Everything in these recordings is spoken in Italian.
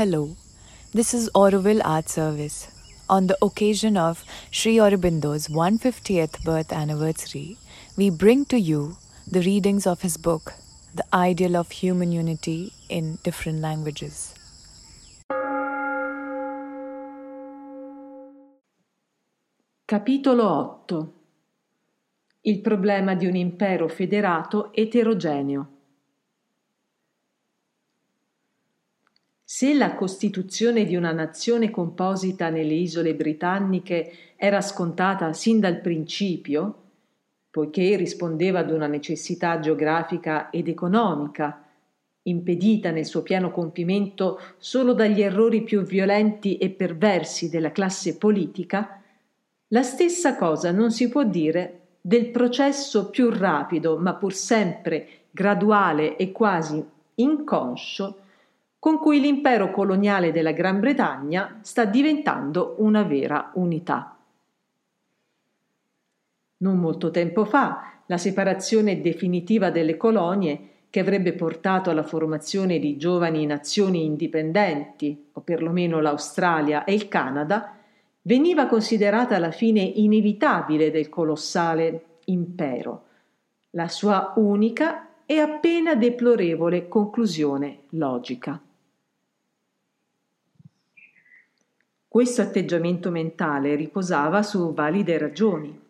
Hello, this is Auroville Art Service. On the occasion of Sri Aurobindo's 150th birth anniversary, we bring to you the readings of his book, The Ideal of Human Unity in Different Languages. Capitolo 8 Il problema di un impero federato eterogeneo. Se la costituzione di una nazione composita nelle isole britanniche era scontata sin dal principio, poiché rispondeva ad una necessità geografica ed economica, impedita nel suo pieno compimento solo dagli errori più violenti e perversi della classe politica, la stessa cosa non si può dire del processo più rapido, ma pur sempre graduale e quasi inconscio, con cui l'impero coloniale della Gran Bretagna sta diventando una vera unità. Non molto tempo fa, la separazione definitiva delle colonie, che avrebbe portato alla formazione di giovani nazioni indipendenti, o perlomeno l'Australia e il Canada, veniva considerata la fine inevitabile del colossale impero, la sua unica e appena deplorevole conclusione logica. Questo atteggiamento mentale riposava su valide ragioni.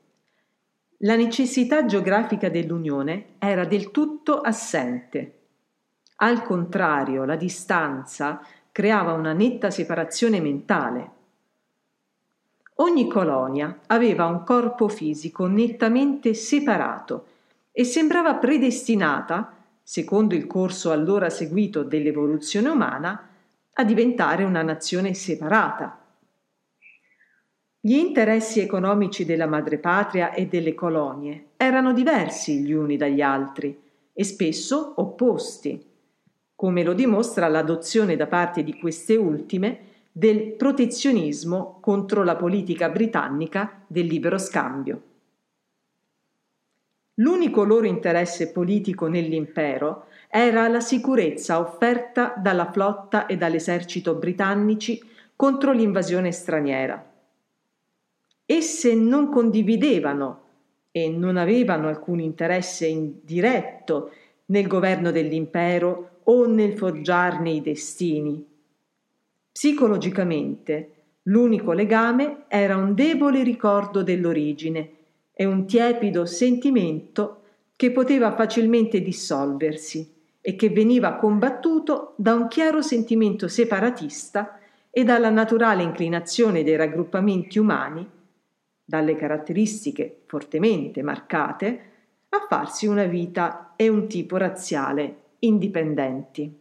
La necessità geografica dell'unione era del tutto assente. Al contrario, la distanza creava una netta separazione mentale. Ogni colonia aveva un corpo fisico nettamente separato e sembrava predestinata, secondo il corso allora seguito dell'evoluzione umana, a diventare una nazione separata. Gli interessi economici della madrepatria e delle colonie erano diversi gli uni dagli altri e spesso opposti, come lo dimostra l'adozione da parte di queste ultime del protezionismo contro la politica britannica del libero scambio. L'unico loro interesse politico nell'impero era la sicurezza offerta dalla flotta e dall'esercito britannici contro l'invasione straniera esse non condividevano e non avevano alcun interesse indiretto nel governo dell'impero o nel forgiarne i destini. Psicologicamente, l'unico legame era un debole ricordo dell'origine e un tiepido sentimento che poteva facilmente dissolversi e che veniva combattuto da un chiaro sentimento separatista e dalla naturale inclinazione dei raggruppamenti umani dalle caratteristiche fortemente marcate, a farsi una vita e un tipo razziale indipendenti.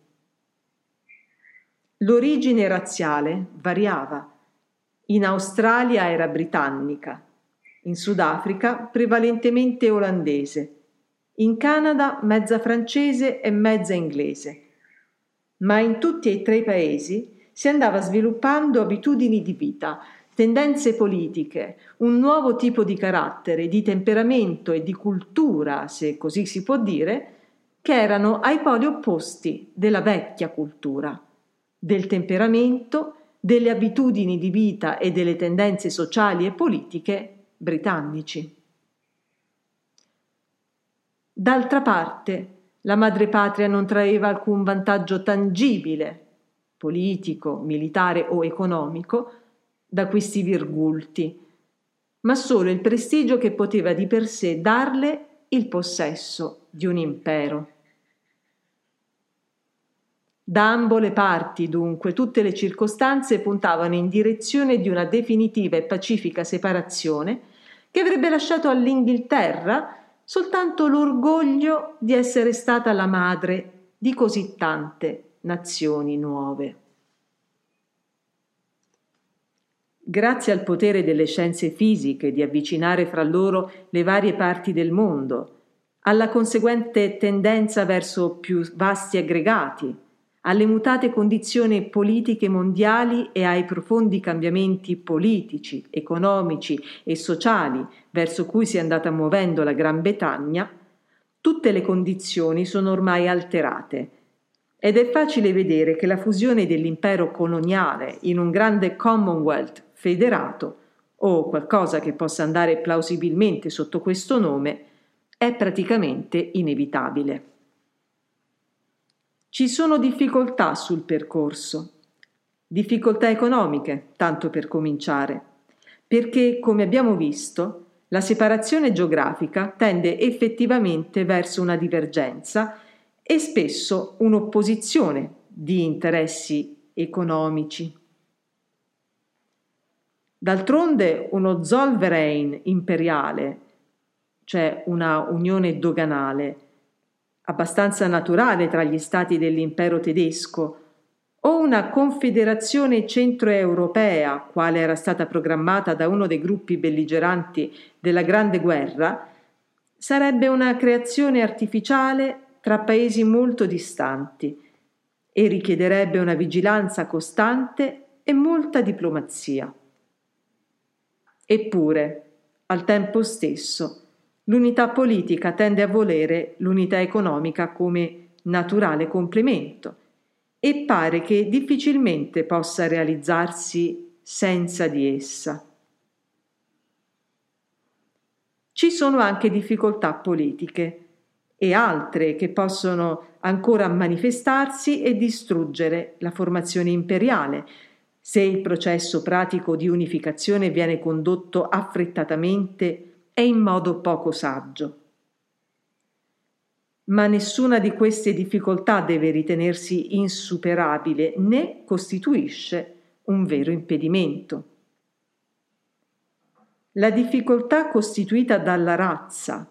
L'origine razziale variava. In Australia era britannica, in Sudafrica prevalentemente olandese, in Canada mezza francese e mezza inglese. Ma in tutti e tre i paesi si andava sviluppando abitudini di vita tendenze politiche, un nuovo tipo di carattere, di temperamento e di cultura, se così si può dire, che erano ai poli opposti della vecchia cultura, del temperamento, delle abitudini di vita e delle tendenze sociali e politiche britannici. D'altra parte, la madrepatria non traeva alcun vantaggio tangibile, politico, militare o economico, da questi virgulti, ma solo il prestigio che poteva di per sé darle il possesso di un impero. Da ambo le parti, dunque, tutte le circostanze puntavano in direzione di una definitiva e pacifica separazione che avrebbe lasciato all'Inghilterra soltanto l'orgoglio di essere stata la madre di così tante nazioni nuove. Grazie al potere delle scienze fisiche di avvicinare fra loro le varie parti del mondo, alla conseguente tendenza verso più vasti aggregati, alle mutate condizioni politiche mondiali e ai profondi cambiamenti politici, economici e sociali verso cui si è andata muovendo la Gran Bretagna, tutte le condizioni sono ormai alterate. Ed è facile vedere che la fusione dell'impero coloniale in un grande Commonwealth federato, o qualcosa che possa andare plausibilmente sotto questo nome, è praticamente inevitabile. Ci sono difficoltà sul percorso, difficoltà economiche, tanto per cominciare, perché, come abbiamo visto, la separazione geografica tende effettivamente verso una divergenza e spesso un'opposizione di interessi economici. D'altronde uno Zollverein imperiale, cioè una unione doganale, abbastanza naturale tra gli stati dell'impero tedesco, o una confederazione centroeuropea, quale era stata programmata da uno dei gruppi belligeranti della Grande Guerra, sarebbe una creazione artificiale tra paesi molto distanti e richiederebbe una vigilanza costante e molta diplomazia. Eppure, al tempo stesso, L'unità politica tende a volere l'unità economica come naturale complemento e pare che difficilmente possa realizzarsi senza di essa. Ci sono anche difficoltà politiche e altre che possono ancora manifestarsi e distruggere la formazione imperiale, se il processo pratico di unificazione viene condotto affrettatamente e in modo poco saggio. Ma nessuna di queste difficoltà deve ritenersi insuperabile né costituisce un vero impedimento. La difficoltà costituita dalla razza,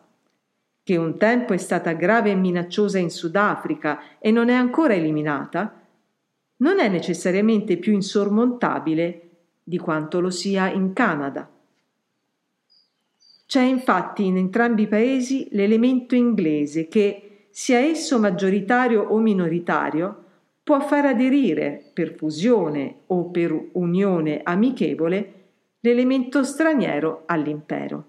che un tempo è stata grave e minacciosa in Sudafrica e non è ancora eliminata, non è necessariamente più insormontabile di quanto lo sia in Canada. C'è infatti in entrambi i paesi l'elemento inglese che, sia esso maggioritario o minoritario, può far aderire per fusione o per unione amichevole l'elemento straniero all'impero.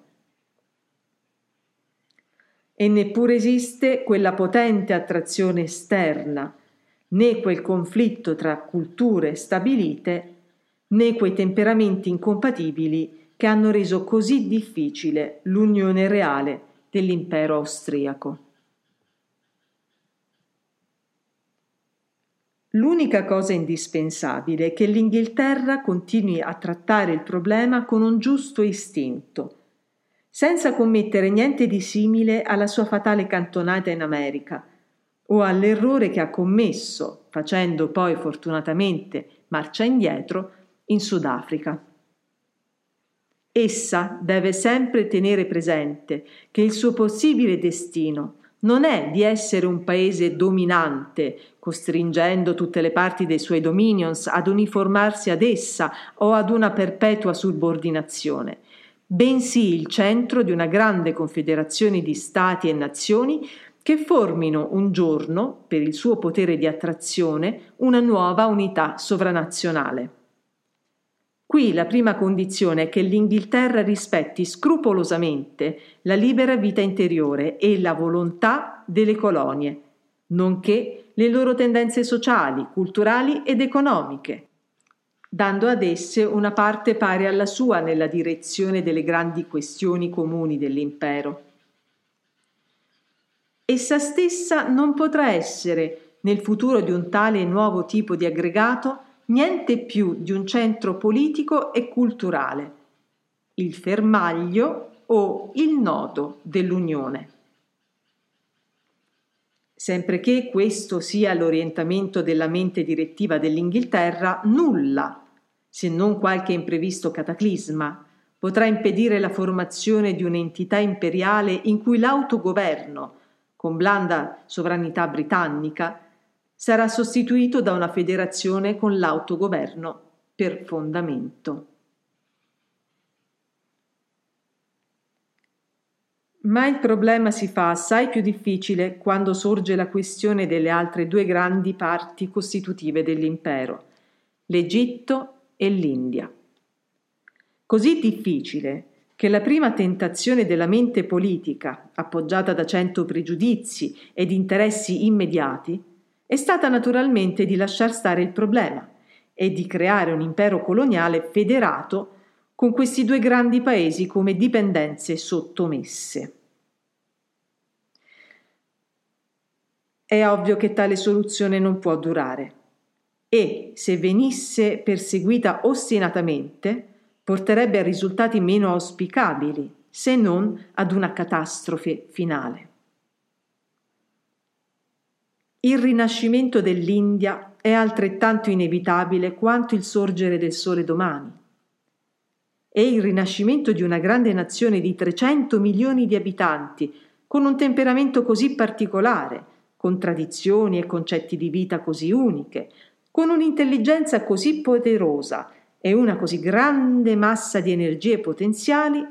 E neppure esiste quella potente attrazione esterna, né quel conflitto tra culture stabilite, né quei temperamenti incompatibili che hanno reso così difficile l'unione reale dell'impero austriaco. L'unica cosa indispensabile è che l'Inghilterra continui a trattare il problema con un giusto istinto, senza commettere niente di simile alla sua fatale cantonata in America o all'errore che ha commesso, facendo poi fortunatamente marcia indietro, in Sudafrica. Essa deve sempre tenere presente che il suo possibile destino non è di essere un paese dominante, costringendo tutte le parti dei suoi dominions ad uniformarsi ad essa o ad una perpetua subordinazione, bensì il centro di una grande confederazione di stati e nazioni che formino un giorno, per il suo potere di attrazione, una nuova unità sovranazionale. Qui la prima condizione è che l'Inghilterra rispetti scrupolosamente la libera vita interiore e la volontà delle colonie, nonché le loro tendenze sociali, culturali ed economiche, dando ad esse una parte pari alla sua nella direzione delle grandi questioni comuni dell'impero. Essa stessa non potrà essere, nel futuro di un tale nuovo tipo di aggregato, niente più di un centro politico e culturale, il fermaglio o il nodo dell'Unione. Sempre che questo sia l'orientamento della mente direttiva dell'Inghilterra, nulla, se non qualche imprevisto cataclisma, potrà impedire la formazione di un'entità imperiale in cui l'autogoverno, con blanda sovranità britannica, sarà sostituito da una federazione con l'autogoverno per fondamento. Ma il problema si fa assai più difficile quando sorge la questione delle altre due grandi parti costitutive dell'impero, l'Egitto e l'India. Così difficile che la prima tentazione della mente politica, appoggiata da cento pregiudizi ed interessi immediati, è stata naturalmente di lasciar stare il problema e di creare un impero coloniale federato con questi due grandi paesi come dipendenze sottomesse. È ovvio che tale soluzione non può durare e, se venisse perseguita ostinatamente, porterebbe a risultati meno auspicabili, se non ad una catastrofe finale. Il rinascimento dell'India è altrettanto inevitabile quanto il sorgere del sole domani. È il rinascimento di una grande nazione di 300 milioni di abitanti, con un temperamento così particolare, con tradizioni e concetti di vita così uniche, con un'intelligenza così poderosa e una così grande massa di energie potenziali,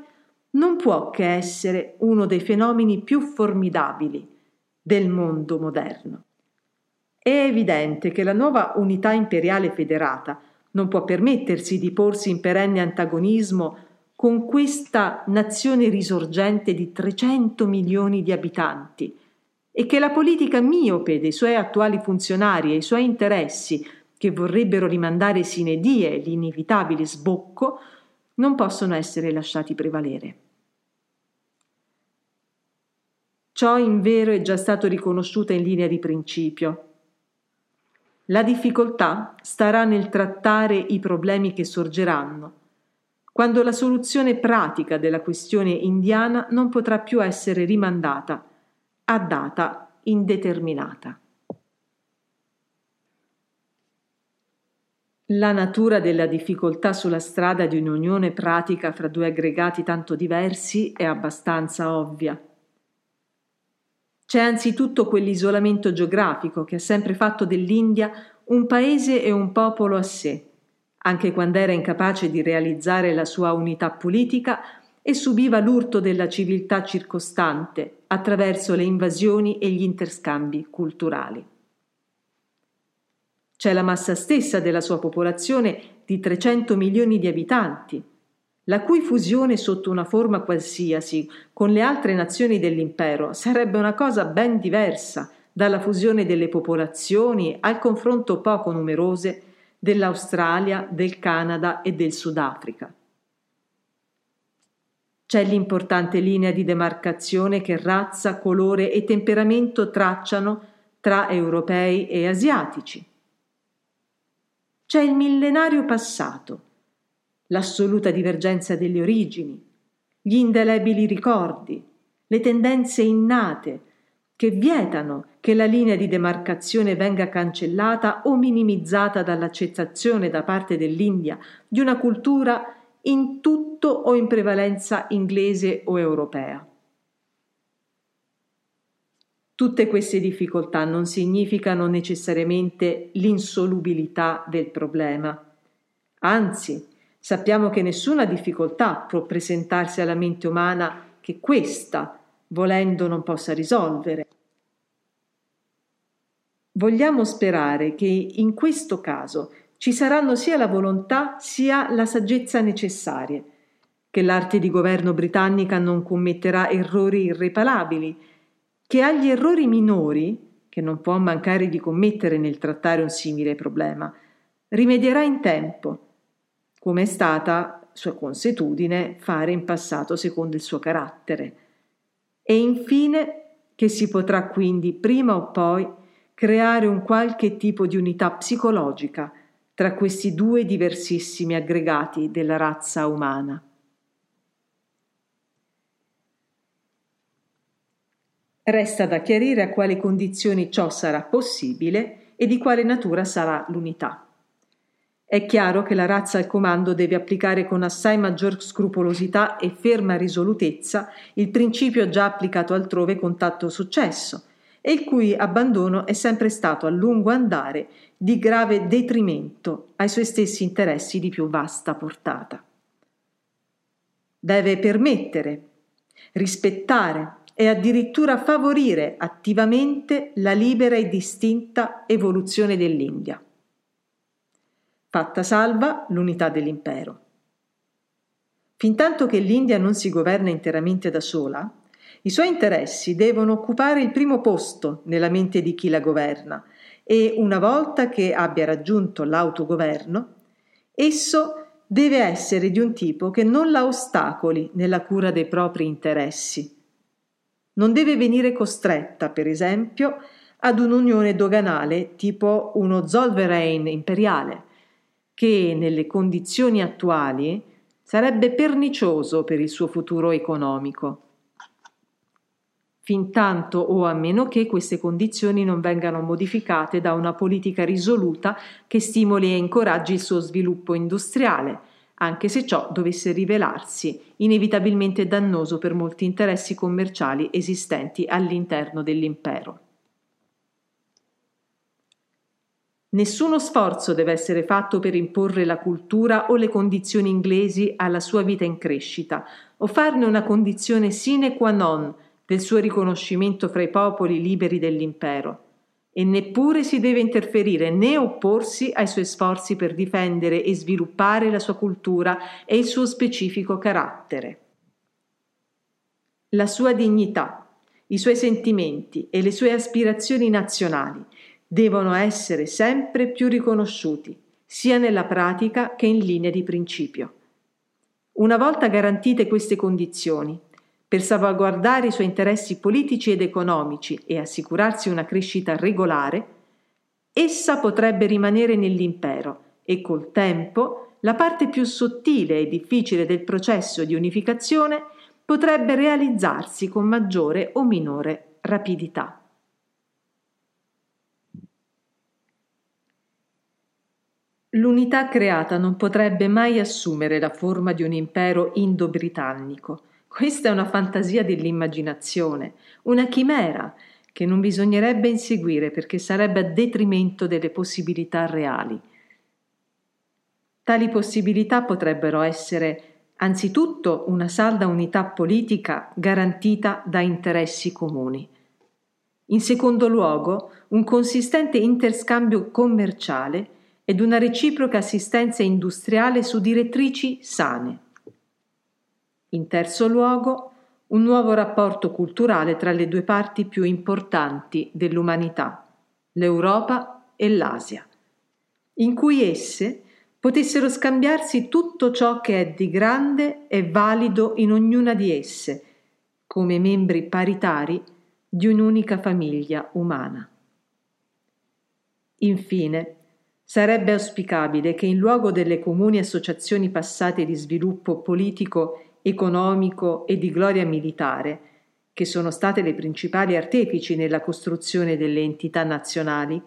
non può che essere uno dei fenomeni più formidabili del mondo moderno. È evidente che la nuova unità imperiale federata non può permettersi di porsi in perenne antagonismo con questa nazione risorgente di 300 milioni di abitanti e che la politica miope dei suoi attuali funzionari e i suoi interessi, che vorrebbero rimandare sine die l'inevitabile sbocco, non possono essere lasciati prevalere. Ciò in vero è già stato riconosciuto in linea di principio la difficoltà starà nel trattare i problemi che sorgeranno, quando la soluzione pratica della questione indiana non potrà più essere rimandata a data indeterminata. La natura della difficoltà sulla strada di un'unione pratica fra due aggregati tanto diversi è abbastanza ovvia. C'è anzitutto quell'isolamento geografico che ha sempre fatto dell'India un paese e un popolo a sé, anche quando era incapace di realizzare la sua unità politica e subiva l'urto della civiltà circostante attraverso le invasioni e gli interscambi culturali. C'è la massa stessa della sua popolazione di 300 milioni di abitanti, la cui fusione sotto una forma qualsiasi con le altre nazioni dell'impero sarebbe una cosa ben diversa dalla fusione delle popolazioni al confronto poco numerose dell'Australia, del Canada e del Sudafrica. C'è l'importante linea di demarcazione che razza, colore e temperamento tracciano tra europei e asiatici. C'è il millenario passato, l'assoluta divergenza delle origini, gli indelebili ricordi, le tendenze innate che vietano che la linea di demarcazione venga cancellata o minimizzata dall'accettazione da parte dell'India di una cultura in tutto o in prevalenza inglese o europea. Tutte queste difficoltà non significano necessariamente l'insolubilità del problema, anzi Sappiamo che nessuna difficoltà può presentarsi alla mente umana che questa, volendo, non possa risolvere. Vogliamo sperare che in questo caso ci saranno sia la volontà sia la saggezza necessarie, che l'arte di governo britannica non commetterà errori irreparabili, che agli errori minori, che non può mancare di commettere nel trattare un simile problema, rimedierà in tempo come è stata sua consuetudine fare in passato secondo il suo carattere. E infine che si potrà quindi prima o poi creare un qualche tipo di unità psicologica tra questi due diversissimi aggregati della razza umana. Resta da chiarire a quali condizioni ciò sarà possibile e di quale natura sarà l'unità. È chiaro che la razza al comando deve applicare con assai maggior scrupolosità e ferma risolutezza il principio già applicato altrove con tanto successo e il cui abbandono è sempre stato a lungo andare di grave detrimento ai suoi stessi interessi di più vasta portata. Deve permettere, rispettare e addirittura favorire attivamente la libera e distinta evoluzione dell'India fatta salva l'unità dell'impero. Fintanto che l'India non si governa interamente da sola, i suoi interessi devono occupare il primo posto nella mente di chi la governa e una volta che abbia raggiunto l'autogoverno, esso deve essere di un tipo che non la ostacoli nella cura dei propri interessi. Non deve venire costretta, per esempio, ad un'unione doganale tipo uno Zollverein imperiale, che nelle condizioni attuali sarebbe pernicioso per il suo futuro economico. Fintanto o a meno che queste condizioni non vengano modificate da una politica risoluta che stimoli e incoraggi il suo sviluppo industriale, anche se ciò dovesse rivelarsi inevitabilmente dannoso per molti interessi commerciali esistenti all'interno dell'impero. Nessuno sforzo deve essere fatto per imporre la cultura o le condizioni inglesi alla sua vita in crescita, o farne una condizione sine qua non del suo riconoscimento fra i popoli liberi dell'impero. E neppure si deve interferire né opporsi ai suoi sforzi per difendere e sviluppare la sua cultura e il suo specifico carattere. La sua dignità, i suoi sentimenti e le sue aspirazioni nazionali devono essere sempre più riconosciuti, sia nella pratica che in linea di principio. Una volta garantite queste condizioni, per salvaguardare i suoi interessi politici ed economici e assicurarsi una crescita regolare, essa potrebbe rimanere nell'impero e col tempo la parte più sottile e difficile del processo di unificazione potrebbe realizzarsi con maggiore o minore rapidità. L'unità creata non potrebbe mai assumere la forma di un impero indo-britannico. Questa è una fantasia dell'immaginazione, una chimera che non bisognerebbe inseguire perché sarebbe a detrimento delle possibilità reali. Tali possibilità potrebbero essere anzitutto una salda unità politica garantita da interessi comuni. In secondo luogo, un consistente interscambio commerciale ed una reciproca assistenza industriale su direttrici sane. In terzo luogo, un nuovo rapporto culturale tra le due parti più importanti dell'umanità, l'Europa e l'Asia, in cui esse potessero scambiarsi tutto ciò che è di grande e valido in ognuna di esse, come membri paritari di un'unica famiglia umana. Infine, Sarebbe auspicabile che in luogo delle comuni associazioni passate di sviluppo politico, economico e di gloria militare, che sono state le principali artefici nella costruzione delle entità nazionali,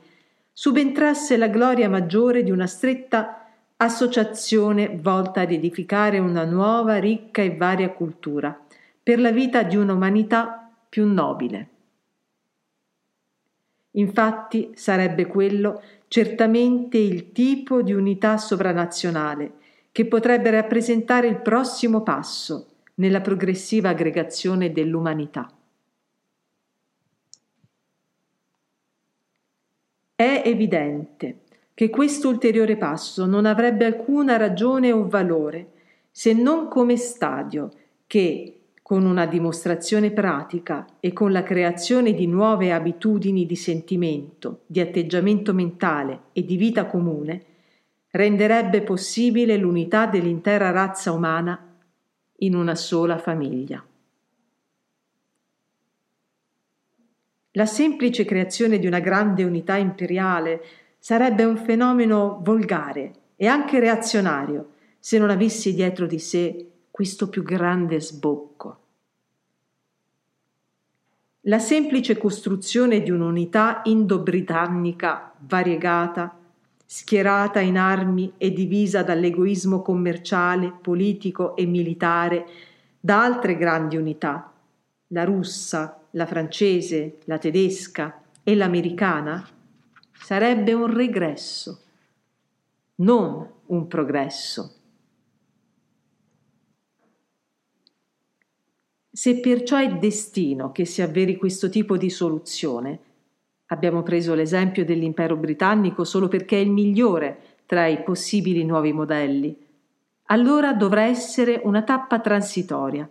subentrasse la gloria maggiore di una stretta associazione volta ad edificare una nuova, ricca e varia cultura per la vita di un'umanità più nobile. Infatti sarebbe quello certamente il tipo di unità sovranazionale che potrebbe rappresentare il prossimo passo nella progressiva aggregazione dell'umanità. È evidente che questo ulteriore passo non avrebbe alcuna ragione o valore se non come stadio che, con una dimostrazione pratica e con la creazione di nuove abitudini di sentimento, di atteggiamento mentale e di vita comune, renderebbe possibile l'unità dell'intera razza umana in una sola famiglia. La semplice creazione di una grande unità imperiale sarebbe un fenomeno volgare e anche reazionario se non avesse dietro di sé questo più grande sbocco. La semplice costruzione di un'unità indo-britannica variegata, schierata in armi e divisa dall'egoismo commerciale, politico e militare da altre grandi unità, la russa, la francese, la tedesca e l'americana, sarebbe un regresso, non un progresso. Se perciò è destino che si avveri questo tipo di soluzione, abbiamo preso l'esempio dell'impero britannico solo perché è il migliore tra i possibili nuovi modelli, allora dovrà essere una tappa transitoria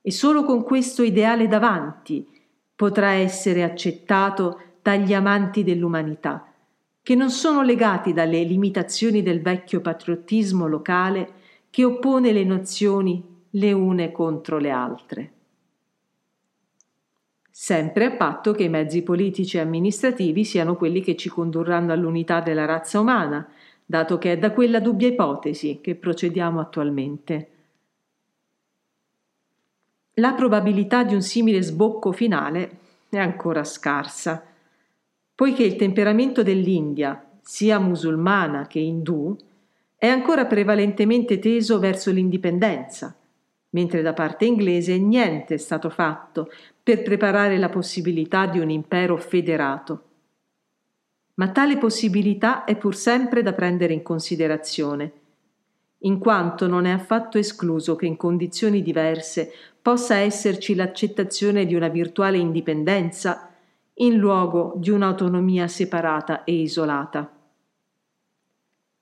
e solo con questo ideale davanti potrà essere accettato dagli amanti dell'umanità, che non sono legati dalle limitazioni del vecchio patriottismo locale che oppone le nazioni le une contro le altre. Sempre a patto che i mezzi politici e amministrativi siano quelli che ci condurranno all'unità della razza umana, dato che è da quella dubbia ipotesi che procediamo attualmente. La probabilità di un simile sbocco finale è ancora scarsa, poiché il temperamento dell'India, sia musulmana che indù, è ancora prevalentemente teso verso l'indipendenza, mentre da parte inglese niente è stato fatto per preparare la possibilità di un impero federato. Ma tale possibilità è pur sempre da prendere in considerazione, in quanto non è affatto escluso che in condizioni diverse possa esserci l'accettazione di una virtuale indipendenza in luogo di un'autonomia separata e isolata.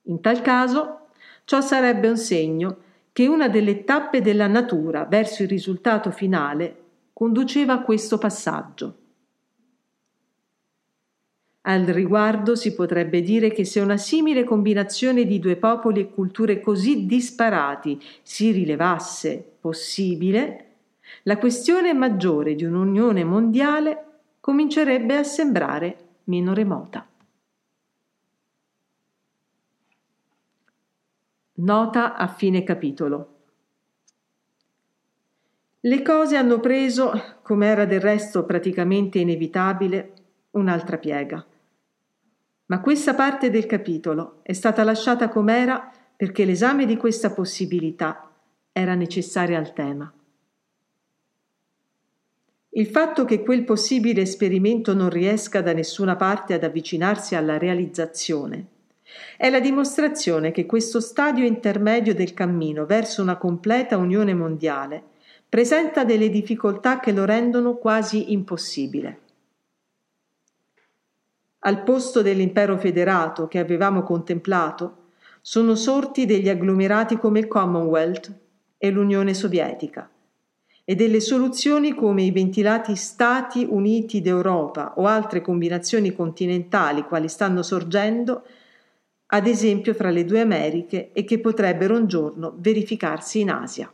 In tal caso, ciò sarebbe un segno che una delle tappe della natura verso il risultato finale conduceva a questo passaggio. Al riguardo si potrebbe dire che se una simile combinazione di due popoli e culture così disparati si rilevasse possibile, la questione maggiore di un'unione mondiale comincerebbe a sembrare meno remota. Nota a fine capitolo. Le cose hanno preso, come era del resto praticamente inevitabile, un'altra piega. Ma questa parte del capitolo è stata lasciata com'era perché l'esame di questa possibilità era necessaria al tema. Il fatto che quel possibile esperimento non riesca da nessuna parte ad avvicinarsi alla realizzazione è la dimostrazione che questo stadio intermedio del cammino verso una completa unione mondiale presenta delle difficoltà che lo rendono quasi impossibile. Al posto dell'impero federato che avevamo contemplato sono sorti degli agglomerati come il Commonwealth e l'Unione Sovietica e delle soluzioni come i ventilati Stati Uniti d'Europa o altre combinazioni continentali quali stanno sorgendo, ad esempio fra le due Americhe e che potrebbero un giorno verificarsi in Asia.